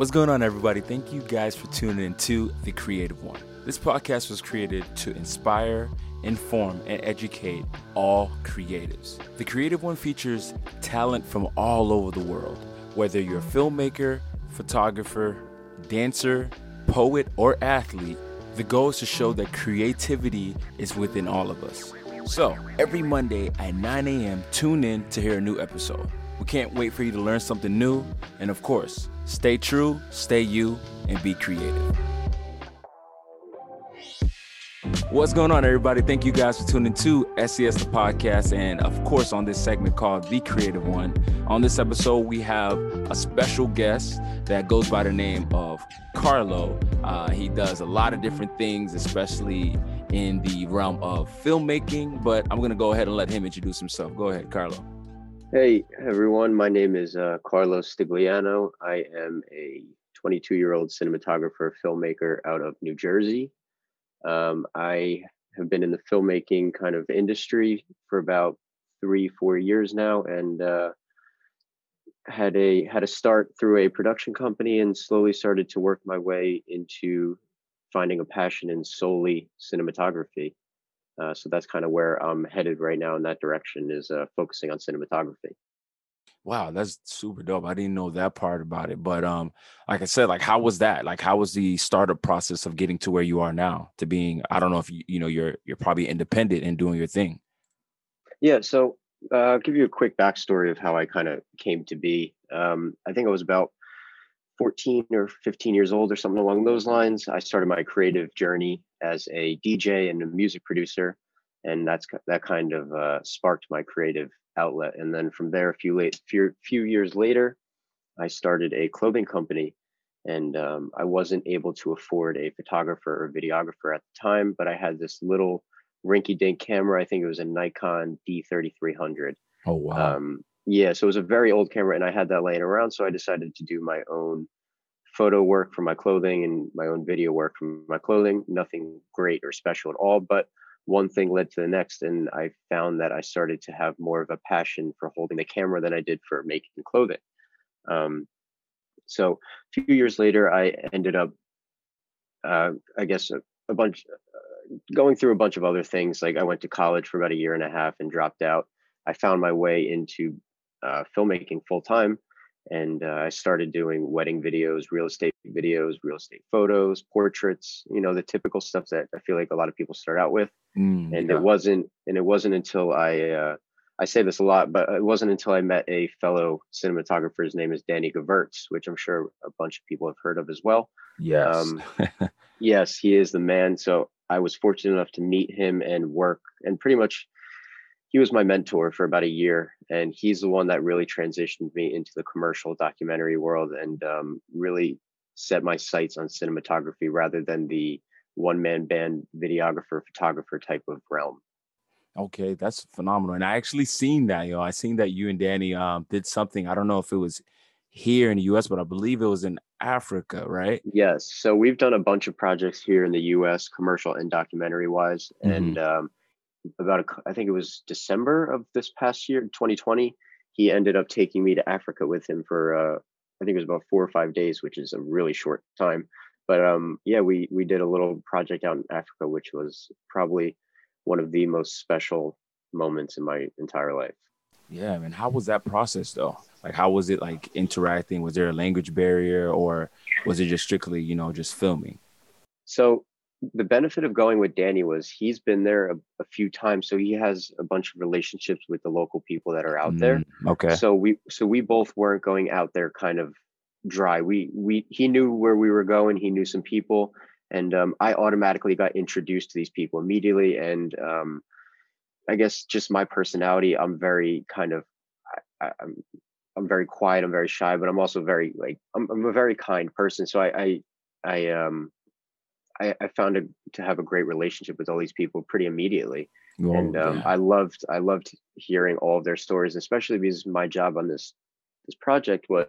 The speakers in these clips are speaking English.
What's going on, everybody? Thank you guys for tuning in to The Creative One. This podcast was created to inspire, inform, and educate all creatives. The Creative One features talent from all over the world, whether you're a filmmaker, photographer, dancer, poet, or athlete. The goal is to show that creativity is within all of us. So, every Monday at 9 a.m., tune in to hear a new episode. We can't wait for you to learn something new, and of course, stay true, stay you, and be creative. What's going on, everybody? Thank you guys for tuning to SES the podcast, and of course, on this segment called The Creative One. On this episode, we have a special guest that goes by the name of Carlo. Uh, he does a lot of different things, especially in the realm of filmmaking. But I'm going to go ahead and let him introduce himself. Go ahead, Carlo. Hey everyone, my name is uh, Carlos Stigliano. I am a 22 year old cinematographer, filmmaker out of New Jersey. Um, I have been in the filmmaking kind of industry for about three, four years now, and uh, had a had a start through a production company, and slowly started to work my way into finding a passion in solely cinematography. Uh, so that's kind of where I'm headed right now in that direction is uh, focusing on cinematography. Wow, that's super dope. I didn't know that part about it. But um, like I said, like how was that? Like how was the startup process of getting to where you are now to being, I don't know if you, you know, you're you're probably independent and doing your thing. Yeah, so uh, I'll give you a quick backstory of how I kind of came to be. Um, I think I was about 14 or 15 years old or something along those lines. I started my creative journey as a DJ and a music producer, and that's that kind of uh, sparked my creative outlet. And then from there, a few late few, few years later, I started a clothing company, and um, I wasn't able to afford a photographer or videographer at the time, but I had this little rinky-dink camera. I think it was a Nikon D3300. Oh wow! Um, yeah, so it was a very old camera, and I had that laying around. So I decided to do my own photo work for my clothing and my own video work for my clothing. Nothing great or special at all, but one thing led to the next, and I found that I started to have more of a passion for holding the camera than I did for making clothing. Um, so a few years later, I ended up, uh, I guess, a, a bunch, uh, going through a bunch of other things. Like I went to college for about a year and a half and dropped out. I found my way into uh, filmmaking full time. And uh, I started doing wedding videos, real estate videos, real estate photos, portraits, you know, the typical stuff that I feel like a lot of people start out with. Mm, and yeah. it wasn't, and it wasn't until I, uh, I say this a lot, but it wasn't until I met a fellow cinematographer. His name is Danny Gevirtz, which I'm sure a bunch of people have heard of as well. Yes. Um, yes, he is the man. So I was fortunate enough to meet him and work and pretty much he was my mentor for about a year and he's the one that really transitioned me into the commercial documentary world and um, really set my sights on cinematography rather than the one man band videographer photographer type of realm okay that's phenomenal and i actually seen that you know i seen that you and danny um, did something i don't know if it was here in the us but i believe it was in africa right yes so we've done a bunch of projects here in the us commercial and documentary wise mm-hmm. and um, about a, I think it was December of this past year, 2020. He ended up taking me to Africa with him for uh, I think it was about four or five days, which is a really short time. But um, yeah, we we did a little project out in Africa, which was probably one of the most special moments in my entire life. Yeah, man. How was that process though? Like, how was it like interacting? Was there a language barrier, or was it just strictly, you know, just filming? So the benefit of going with Danny was he's been there a, a, few times, so he has a bunch of relationships with the local people that are out mm, there. Okay. So we so we both weren't going out there kind of dry. We we he knew where we were going. He knew some people, and um, I automatically got introduced to these people immediately. And um, I guess just my personality, I'm very kind of I, am I'm, I'm very quiet. I'm very shy, but I'm also very like I'm, I'm a very kind person. So I I I um I, I found it to have a great relationship with all these people pretty immediately. Oh, and um, yeah. I loved I loved hearing all of their stories, especially because my job on this this project was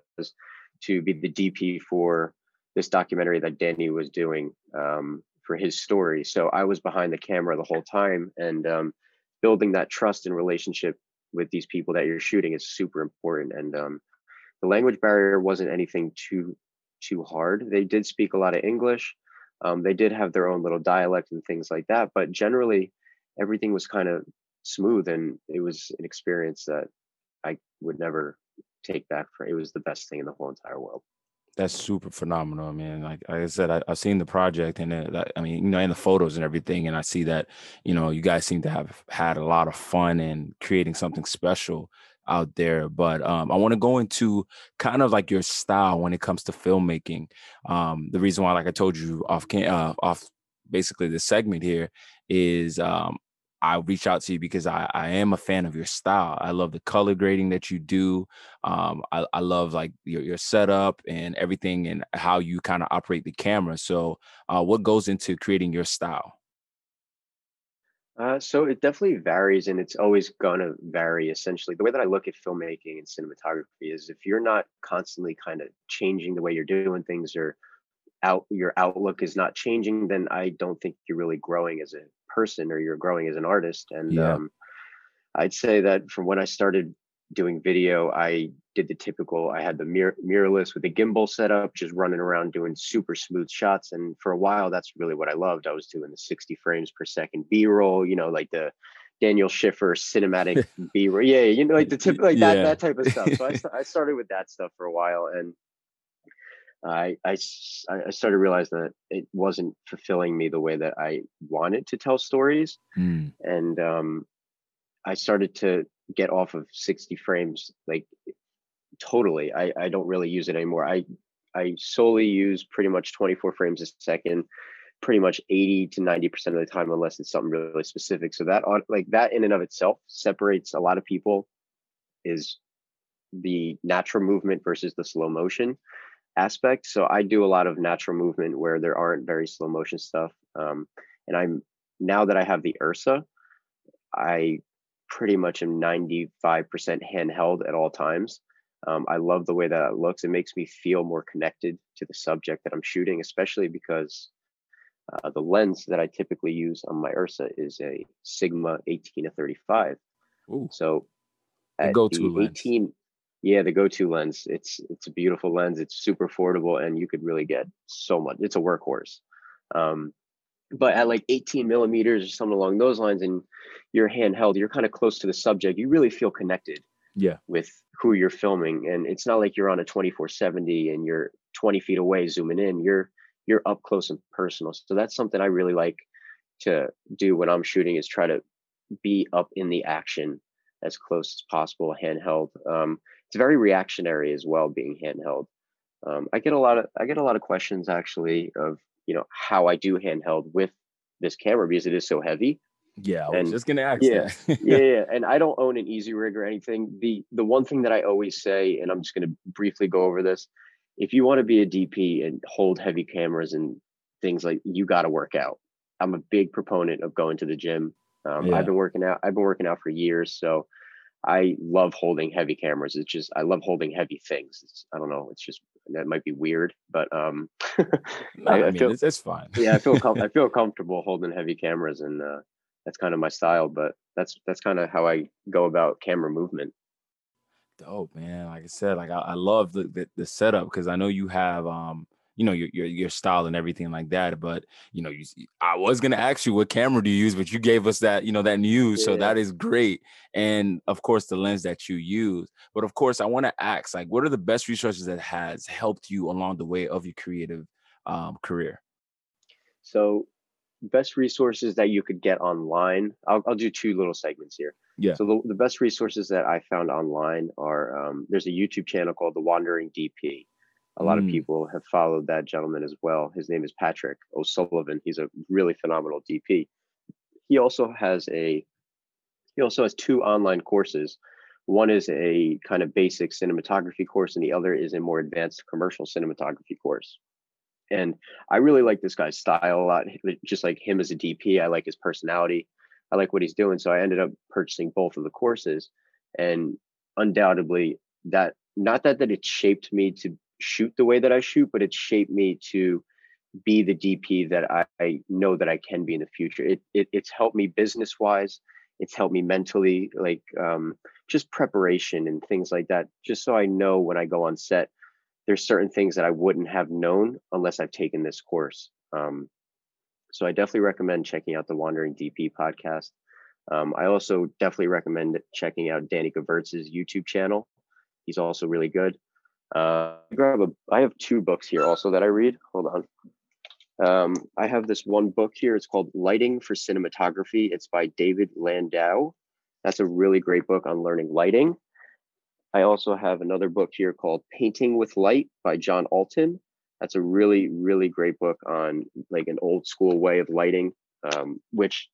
to be the DP for this documentary that Danny was doing um, for his story. So I was behind the camera the whole time, and um, building that trust and relationship with these people that you're shooting is super important. And um, the language barrier wasn't anything too too hard. They did speak a lot of English. Um, they did have their own little dialect and things like that, but generally everything was kind of smooth and it was an experience that I would never take back for it was the best thing in the whole entire world that's super phenomenal, man. Like, like I said, I, have seen the project and it, I mean, you know, and the photos and everything, and I see that, you know, you guys seem to have had a lot of fun and creating something special out there. But um, I want to go into kind of like your style when it comes to filmmaking. Um, the reason why, like I told you off, uh, off basically the segment here, is um, I reach out to you because I, I am a fan of your style. I love the color grading that you do. Um, I, I love like your, your setup and everything and how you kind of operate the camera. So, uh, what goes into creating your style? Uh, so it definitely varies, and it's always gonna vary. Essentially, the way that I look at filmmaking and cinematography is if you're not constantly kind of changing the way you're doing things, or out your outlook is not changing, then I don't think you're really growing as a person or you're growing as an artist. And yeah. um, I'd say that from when I started doing video, I did the typical. I had the mirror mirrorless with the gimbal setup, just running around doing super smooth shots. And for a while, that's really what I loved. I was doing the 60 frames per second B roll, you know, like the Daniel Schiffer cinematic B roll. Yeah, you know, like the tip, like yeah. that that type of stuff. So I, I started with that stuff for a while, and I, I, I started realizing that it wasn't fulfilling me the way that I wanted to tell stories. Mm. And um, I started to get off of 60 frames, like totally. I, I don't really use it anymore. I, I solely use pretty much 24 frames a second, pretty much 80 to 90% of the time, unless it's something really specific. So that on like that in and of itself separates a lot of people is the natural movement versus the slow motion aspect. So I do a lot of natural movement where there aren't very slow motion stuff. Um, and I'm now that I have the Ursa, I pretty much am 95% handheld at all times. Um, I love the way that it looks. It makes me feel more connected to the subject that I'm shooting, especially because uh, the lens that I typically use on my Ursa is a Sigma 18 to 35. Ooh. So the, the 18, yeah the go-to lens it's it's a beautiful lens it's super affordable and you could really get so much it's a workhorse um, but at like 18 millimeters or something along those lines and you're handheld you're kind of close to the subject you really feel connected yeah. with who you're filming. And it's not like you're on a 2470 and you're 20 feet away zooming in. You're you're up close and personal. So that's something i really like to do when i'm shooting is try to be up in the action as close as possible handheld. Um, it's very reactionary as well being handheld. Um, i get a lot of i get a lot of questions actually of you know how i do handheld with this camera because it is so heavy. Yeah i was and, just gonna ask yeah, yeah yeah and i don't own an Easyrig or anything. The the one thing that i always say and i'm just gonna briefly go over this if you want to be a dp and hold heavy cameras and things like you got to work out. I'm a big proponent of going to the gym. Um, yeah. i've been working out i've been working out for years so I love holding heavy cameras. It's just I love holding heavy things. It's, I don't know. It's just that might be weird, but um, no, I, I, mean, feel it's, it's fine. yeah, I feel com- I feel comfortable holding heavy cameras, and uh, that's kind of my style. But that's that's kind of how I go about camera movement. Dope, man. Like I said, like I, I love the, the, the setup because I know you have um you know your, your your style and everything like that but you know you, i was going to ask you what camera do you use but you gave us that you know that news yeah. so that is great and of course the lens that you use but of course i want to ask like what are the best resources that has helped you along the way of your creative um, career? So best resources that you could get online i'll, I'll do two little segments here. Yeah. So the, the best resources that i found online are um, there's a youtube channel called the wandering dp a lot mm. of people have followed that gentleman as well. His name is Patrick O'Sullivan. He's a really phenomenal DP. He also has a he also has two online courses. One is a kind of basic cinematography course, and the other is a more advanced commercial cinematography course. And I really like this guy's style a lot. Just like him as a DP, I like his personality. I like what he's doing. So I ended up purchasing both of the courses, and undoubtedly that not that that it shaped me to shoot the way that I shoot, but it shaped me to be the DP that I, I know that I can be in the future. It, it it's helped me business wise. It's helped me mentally, like um, just preparation and things like that. Just so I know when I go on set, there's certain things that I wouldn't have known unless I've taken this course. Um, so I definitely recommend checking out the Wandering DP podcast. Um, I also definitely recommend checking out Danny Gevirtz's YouTube channel. He's also really good. Uh, I grab a. I have two books here also that I read. Hold on. Um, I have this one book here. It's called Lighting for Cinematography. It's by David Landau. That's a really great book on learning lighting. I also have another book here called Painting with Light by John Alton. That's a really, really great book on like an old school way of lighting, um, which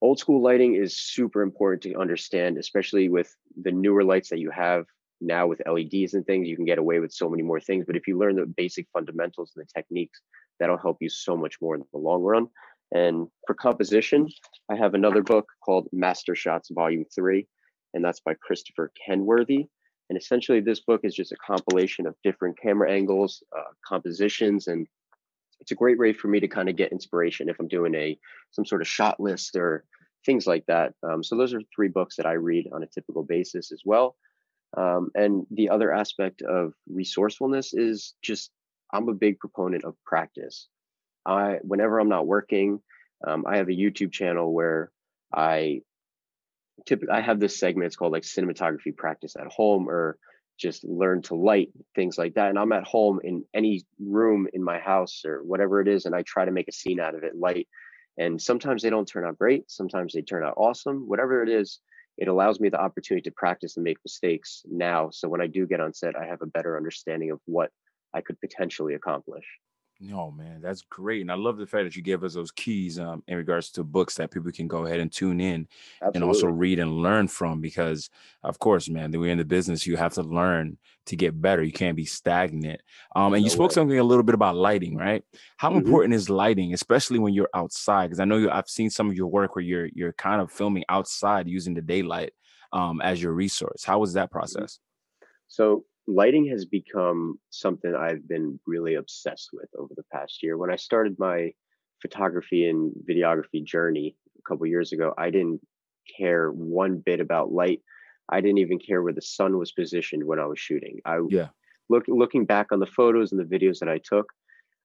old school lighting is super important to understand, especially with the newer lights that you have now with LEDs and things. You can get away with so many more things. But if you learn the basic fundamentals and the techniques, that'll help you so much more in the long run. And for composition, I have another book called Master Shots Volume 3, and that's by Christopher Kenworthy. And essentially, this book is just a compilation of different camera angles, uh, compositions, and it's a great way for me to kind of get inspiration if I'm doing a some sort of shot list or things like that. Um, so those are three books that I read on a typical basis as well. Um, and the other aspect of resourcefulness is just I'm a big proponent of practice. I whenever I'm not working, um, I have a YouTube channel where I typically I have this segment. It's called like cinematography practice at home or just learn to light things like that. And I'm at home in any room in my house or whatever it is, and I try to make a scene out of it, light. And sometimes they don't turn out great. Sometimes they turn out awesome. Whatever it is, it allows me the opportunity to practice and make mistakes now. So when I do get on set, I have a better understanding of what I could potentially accomplish. No, man, that's great. And I love the fact that you gave us those keys um, in regards to books that people can go ahead and tune in Absolutely. and also read and learn from. Because, of course, man, we're in the business, you have to learn to get better. You can't be stagnant. Um, and no you spoke way. something a little bit about lighting, right? How mm-hmm. important is lighting, especially when you're outside? Because I know you, I've seen some of your work where you're you're kind of filming outside using the daylight um, as your resource. How was that mm-hmm. process? So lighting has become something I've been really obsessed with over the past year. When I started my photography and videography journey a couple years ago, I didn't care one bit about light. I didn't even care where the sun was positioned when I was shooting. I yeah. Look, looking back on the photos and the videos that I took,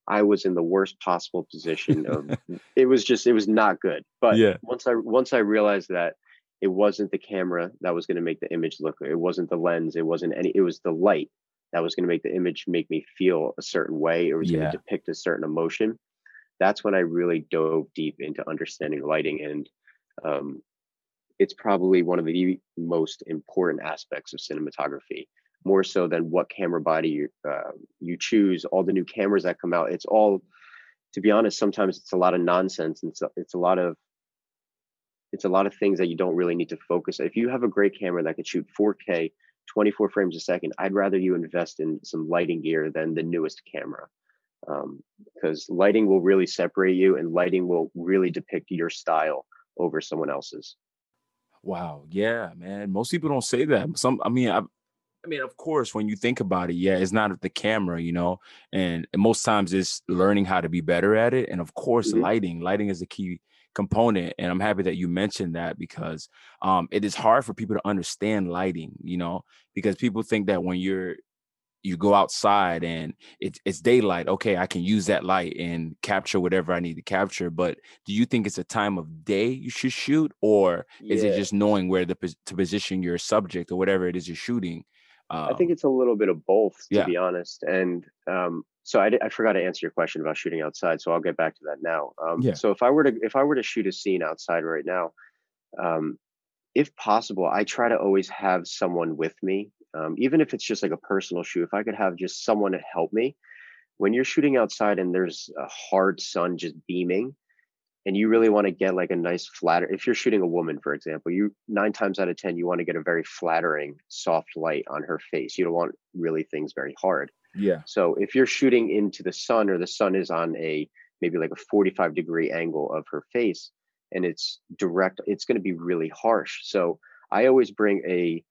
I was in the worst possible position of it was just it was not good. But yeah. once I once I realized that it wasn't the camera that was going to make the image look it wasn't the lens it wasn't any it was the light that was going to make the image make me feel a certain way it was yeah. going to depict a certain emotion that's when i really dove deep into understanding lighting and um, it's probably one of the most important aspects of cinematography more so than what camera body you, uh, you choose all the new cameras that come out it's all to be honest sometimes it's a lot of nonsense and it's a, it's a lot of it's a lot of things that you don't really need to focus. If you have a great camera that can shoot 4K, 24 frames a second, I'd rather you invest in some lighting gear than the newest camera. Because um, lighting will really separate you and lighting will really depict your style over someone else's. Wow. Yeah, man. Most people don't say that. Some, I mean, I, I mean, of course, when you think about it, yeah, it's not the camera, you know, and, and most times it's learning how to be better at it. And of course, mm-hmm. lighting, lighting is the key component and i'm happy that you mentioned that because um, it is hard for people to understand lighting you know because people think that when you're you go outside and it, it's daylight okay i can use that light and capture whatever i need to capture but do you think it's a time of day you should shoot or yeah. is it just knowing where the, to position your subject or whatever it is you're shooting um, i think it's a little bit of both to yeah. be honest and um, so I, I forgot to answer your question about shooting outside so i'll get back to that now um, yeah. so if i were to if i were to shoot a scene outside right now um, if possible i try to always have someone with me um, even if it's just like a personal shoot if i could have just someone to help me when you're shooting outside and there's a hard sun just beaming and you really want to get like a nice flatter if you're shooting a woman for example you nine times out of ten you want to get a very flattering soft light on her face you don't want really things very hard yeah. So if you're shooting into the sun or the sun is on a maybe like a 45 degree angle of her face and it's direct, it's going to be really harsh. So I always bring a,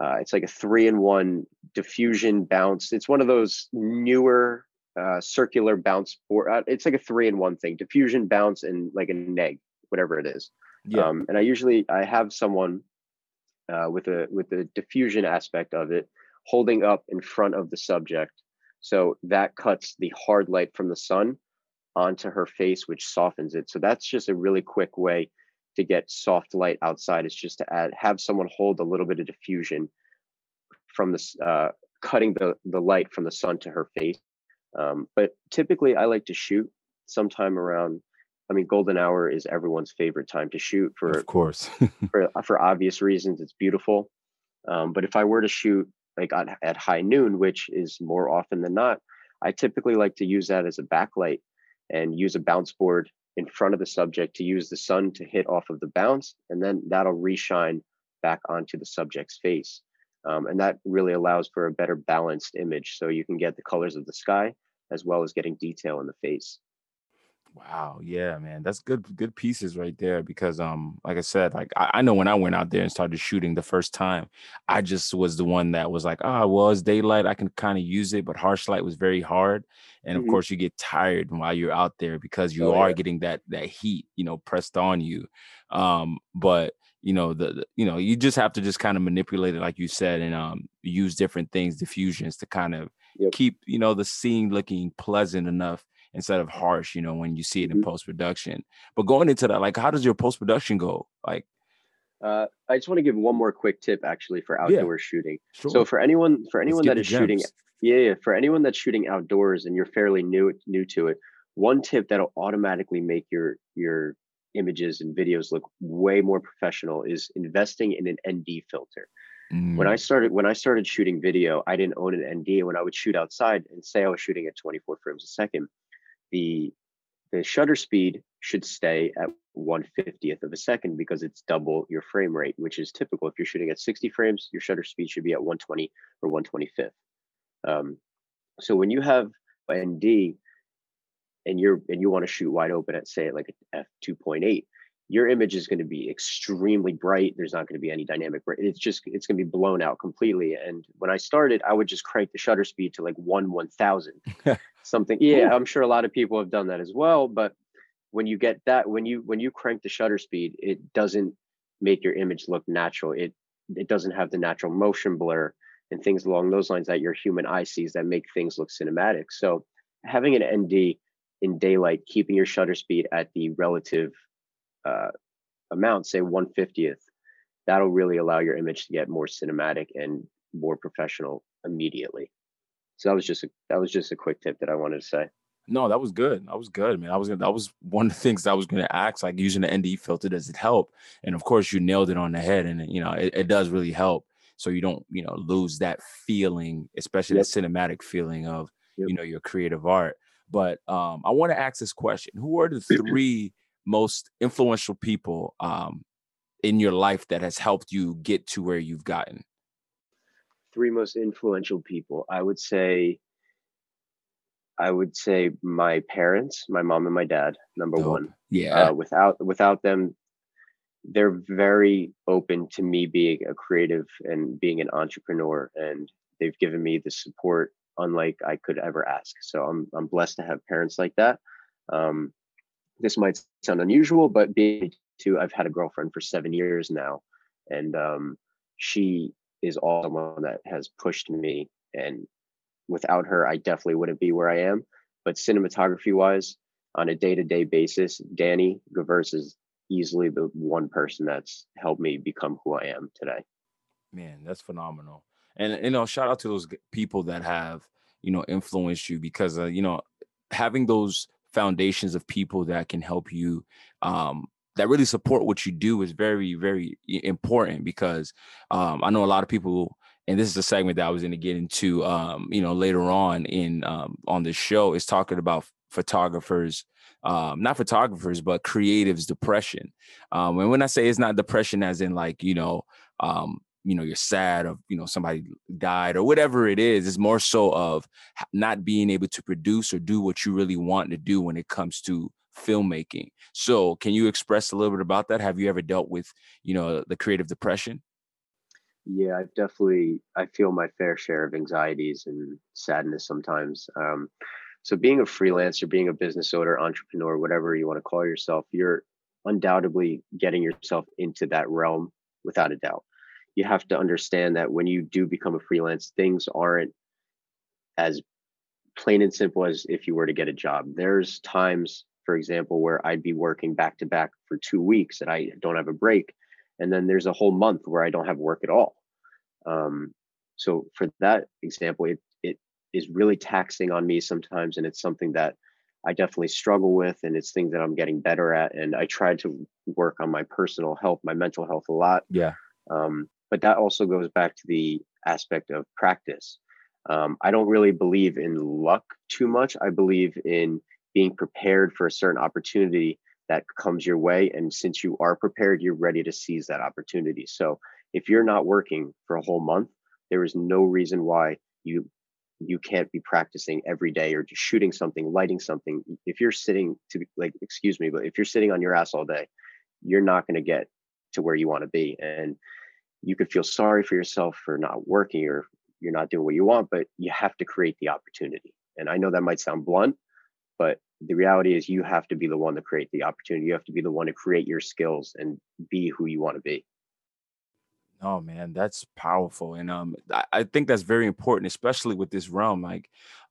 uh, it's like a three in one diffusion bounce. It's one of those newer uh, circular bounce board. Uh, it's like a three in one thing, diffusion bounce and like a neg, whatever it is. Yeah. Um, and I usually I have someone uh, with a with the diffusion aspect of it holding up in front of the subject. So that cuts the hard light from the sun onto her face, which softens it. So that's just a really quick way to get soft light outside. Is just to add have someone hold a little bit of diffusion from this, uh, cutting the the light from the sun to her face. Um, but typically, I like to shoot sometime around. I mean, golden hour is everyone's favorite time to shoot for, of course, for for obvious reasons. It's beautiful. Um, but if I were to shoot like at, at high noon, which is more often than not, I typically like to use that as a backlight and use a bounce board in front of the subject to use the sun to hit off of the bounce, and then that'll reshine back onto the subject's face. Um, and that really allows for a better balanced image. So you can get the colors of the sky as well as getting detail in the face. Wow, yeah, man, that's good, good pieces right there. Because, um, like I said, like I, I, know when I went out there and started shooting the first time, I just was the one that was like, ah, oh, well, it's daylight, I can kind of use it, but harsh light was very hard, and of mm-hmm. course, you get tired while you're out there because you oh, are yeah. getting that that heat, you know, pressed on you. Um, but you know the, the, you know you just have to just kind of manipulate it like you said and um use different things diffusions to kind of yep. keep you know the scene looking pleasant enough instead of harsh you know when you see it in mm-hmm. post production but going into that like how does your post production go like uh, I just want to give one more quick tip actually for outdoor yeah, shooting. Sure. So for anyone for anyone that is shooting yeah, yeah, for anyone that's shooting outdoors and you're fairly new new to it, one tip that'll automatically make your your images and videos look way more professional is investing in an ND filter. Mm. When I mm. started when I started shooting video, I didn't own an ND. When I would shoot outside and say I was shooting at 24 frames a second, the the shutter speed should stay at 150th of a second because it's double your frame rate, which is typical. If you're shooting at 60 frames, your shutter speed should be at 120 or 125th. Um, so when you have ND, and you're and you want to shoot wide open at say like f 2.8 your image is going to be extremely bright there's not going to be any dynamic it's just it's going to be blown out completely and when i started i would just crank the shutter speed to like 1 1000 something. Yeah i'm sure a lot of people have done that as well but when you get that when you when you crank the shutter speed it doesn't make your image look natural. It it doesn't have the natural motion blur and things along those lines that your human eye sees that make things look cinematic. So having an nd in daylight, keeping your shutter speed at the relative uh, amount, say 150th, that'll really allow your image to get more cinematic and more professional immediately. So that was just a, that was just a quick tip that I wanted to say. No, that was good. That was good, man. I was that was one of the things I was going to ask. Like using the ND filter, does it help? And of course, you nailed it on the head, and you know it, it does really help. So you don't you know lose that feeling, especially yep. the cinematic feeling of yep. you know your creative art. But um, I want to ask this question: Who are the three most influential people um, in your life that has helped you get to where you've gotten? Three most influential people. I would say. I would say my parents, my mom and my dad. Number Dope. one. Yeah. Uh, without without them, they're very open to me being a creative and being an entrepreneur, and they've given me the support unlike I could ever ask. So I'm I'm blessed to have parents like that. Um, this might sound unusual, but being too, I've had a girlfriend for seven years now, and um, she is all someone that has pushed me. And without her, I definitely wouldn't be where I am. But cinematography wise, on a day to day basis, Danny Gevirtz is easily the one person that's helped me become who I am today. Man, that's phenomenal and you know shout out to those people that have you know influenced you because uh, you know having those foundations of people that can help you um, that really support what you do is very very important because um, i know a lot of people and this is a segment that i was going to get into um, you know later on in um, on the show is talking about photographers um, not photographers but creatives depression. Um, and when i say it's not depression as in like you know um, you know you're sad or you know somebody died or whatever it is it's more so of not being able to produce or do what you really want to do when it comes to filmmaking. So can you express a little bit about that? Have you ever dealt with you know the creative depression? Yeah i've definitely i feel my fair share of anxieties and sadness sometimes um, so being a freelancer being a business owner entrepreneur whatever you want to call yourself you're undoubtedly getting yourself into that realm without a doubt. You have to understand that when you do become a freelance, things aren't as plain and simple as if you were to get a job. There's times, for example, where I'd be working back to back for two weeks and I don't have a break. And then there's a whole month where I don't have work at all. Um, so for that example, it, it is really taxing on me sometimes. And it's something that I definitely struggle with. And it's things that I'm getting better at. And I try to work on my personal health, my mental health a lot. Yeah. Um, but that also goes back to the aspect of practice. Um, I don't really believe in luck too much. I believe in being prepared for a certain opportunity that comes your way. And since you are prepared, you're ready to seize that opportunity. So if you're not working for a whole month, there is no reason why you you can't be practicing every day or just shooting something, lighting something. If you're sitting to like, excuse me, but if you're sitting on your ass all day, you're not going to get to where you want to be. And you could feel sorry for yourself for not working or you're not doing what you want, but you have to create the opportunity. And I know that might sound blunt, but the reality is you have to be the one to create the opportunity. You have to be the one to create your skills and be who you want to be. Oh man, that's powerful. And um I, think that's very important, especially with this realm. Like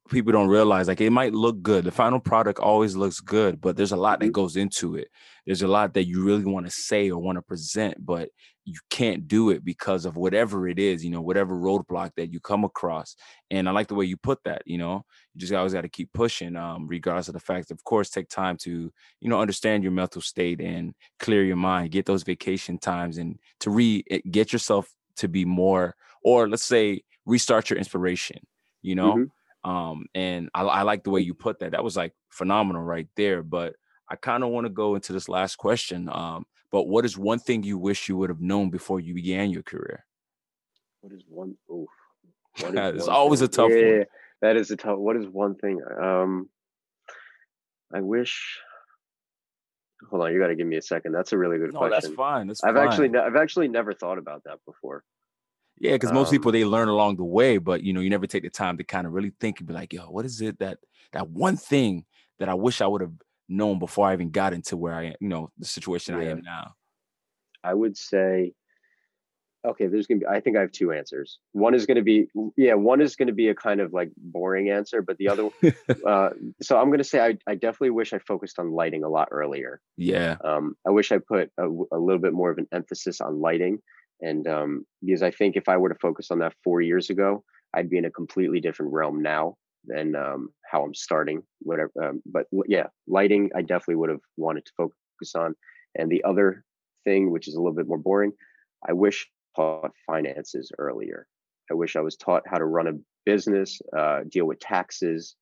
people don't realize like it might look good. The final product always looks good but there's a lot that mm-hmm. goes into it. There's a lot that you really want to say or want to present but you can't do it because of whatever it is you know whatever roadblock that you come across. And i like the way you put that you know? You just always got to keep pushing um regardless of the fact of course take time to you know understand your mental state and clear your mind get those vacation times and to re eh, get yourself to be more or let's say restart your inspiration you know? Mm-hmm um, and I, I like the way you put that. That was like phenomenal right there. But I kind of want to go into this last question. Um, but what is one thing you wish you would have known before you began your career? What is one? Oof. it's always thing? a tough one. yeah, one. That is a tough. What is one thing? Um, I wish. Hold on, you got to give me a second. That's a really good no, question. that's fine. That's I've fine. actually, I've actually never thought about that before. Yeah, because most um, people they learn along the way, but you know, you never take the time to kind of really think and be like, yo, what is it that that one thing that I wish I would have known before I even got into where I am, you know, the situation yeah. I am now? I would say, okay, there's gonna be I think I have two answers. One is gonna be yeah, one is gonna be a kind of like boring answer, but the other uh so I'm gonna say I, I definitely wish I focused on lighting a lot earlier. Yeah. Um I wish I put a, a little bit more of an emphasis on lighting and um, because I think if I were to focus on that four years ago, I'd be in a completely different realm now than um, how I'm starting. Whatever, um, but yeah, lighting I definitely would have wanted to focus on. And the other thing, which is a little bit more boring, I wish I taught finances earlier. I wish I was taught how to run a business, uh, deal with taxes,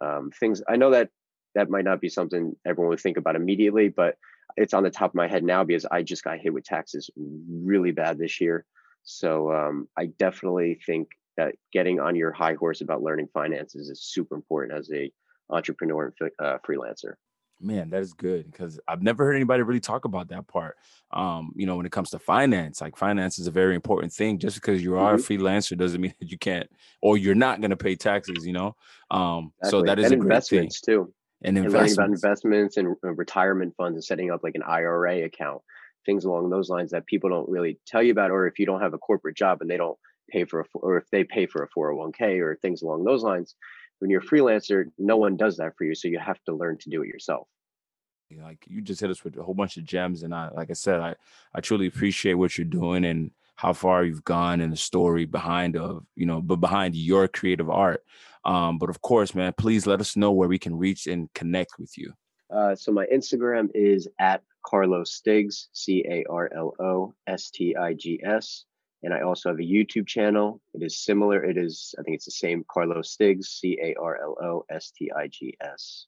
um, things. I know that that might not be something everyone would think about immediately, but it's on the top of my head now because I just got hit with taxes really bad this year. So um, I definitely think that getting on your high horse about learning finances is super important as a entrepreneur and uh, freelancer. Man, that is good because I've never heard anybody really talk about that part. Um, you know, when it comes to finance, like finance is a very important thing. Just because you are mm-hmm. a freelancer doesn't mean that you can't or you're not going to pay taxes. You know, um, exactly. so that is and a great thing too and, and learning about investments and uh, retirement funds and setting up like an IRA account, things along those lines that people don't really tell you about. Or if you don't have a corporate job and they don't pay for a, or if they pay for a 401k or things along those lines, when you're a freelancer, no one does that for you. So you have to learn to do it yourself. Like you just hit us with a whole bunch of gems, and I, like I said, I, I truly appreciate what you're doing and how far you've gone and the story behind of you know, but behind your creative art. Um, but of course, man, please let us know where we can reach and connect with you. Uh, so my Instagram is at Carlos Stigs, C A R L O S T I G S. And I also have a YouTube channel. It is similar. It is, I think it's the same Carlos Stigs, C A R L O S T I G S.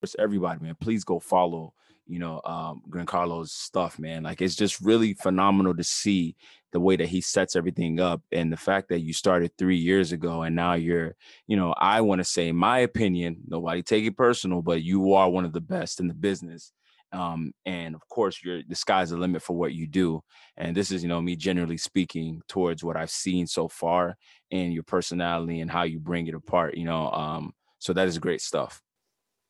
Just everybody, man, please go follow you know, um, Carlos stuff, man. Like it's just really phenomenal to see the way that he sets everything up and the fact that you started three years ago and now you're, you know, I want to say my opinion, nobody take it personal, but you are one of the best in the business. Um, and of course, you're the sky's the limit for what you do. And this is, you know, me generally speaking towards what I've seen so far and your personality and how you bring it apart, you know. Um, so that is great stuff.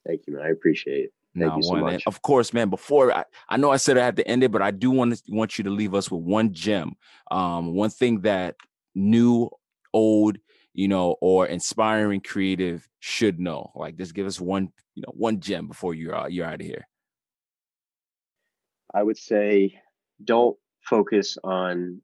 Thank you, man. I appreciate it. Thank you so much. And of course, man, before I, I know I said I had to end it, but I do want to want you to leave us with one gem. Um, one thing that new, old, you know, or inspiring creative should know. Like just give us one, you know, one gem before you're out, you're out of here. I would say don't focus on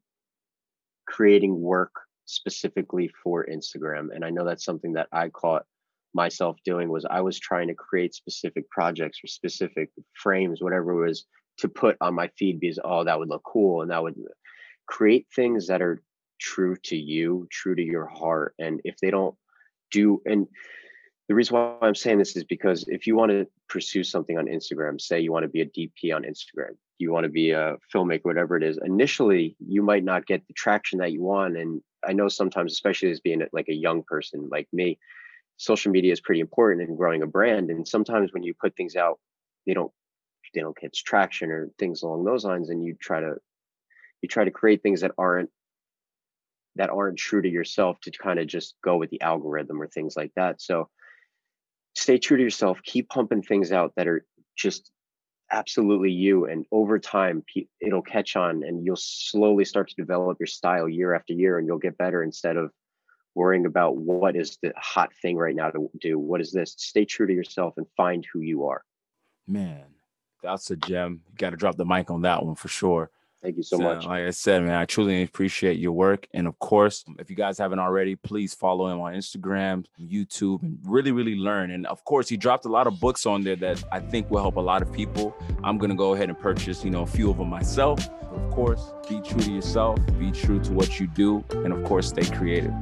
creating work specifically for Instagram. And I know that's something that I caught myself doing was I was trying to create specific projects or specific frames, whatever it was, to put on my feed because oh, that would look cool. And that would create things that are true to you, true to your heart. And if they don't do and the reason why I'm saying this is because if you want to pursue something on Instagram, say you want to be a DP on Instagram, you want to be a filmmaker, whatever it is, initially you might not get the traction that you want. And I know sometimes, especially as being like a young person like me, social media is pretty important in growing a brand. And sometimes when you put things out, they don't they don't catch traction or things along those lines. And you try to you try to create things that aren't that aren't true to yourself to kind of just go with the algorithm or things like that. So stay true to yourself, keep pumping things out that are just absolutely you and over time it'll catch on and you'll slowly start to develop your style year after year and you'll get better instead of worrying about what is the hot thing right now to do. What is this? Stay true to yourself and find who you are. Man, that's a gem. You got to drop the mic on that one for sure. Thank you so, so, much. Like I said, man, I truly appreciate your work. And of course, if you guys haven't already, please follow him on Instagram, YouTube, and really, really learn. And of course, he dropped a lot of books on there that I think will help a lot of people. I'm gonna go ahead and purchase, you know, a few of them myself. But of course, be true to yourself, be true to what you do, and of course, stay creative.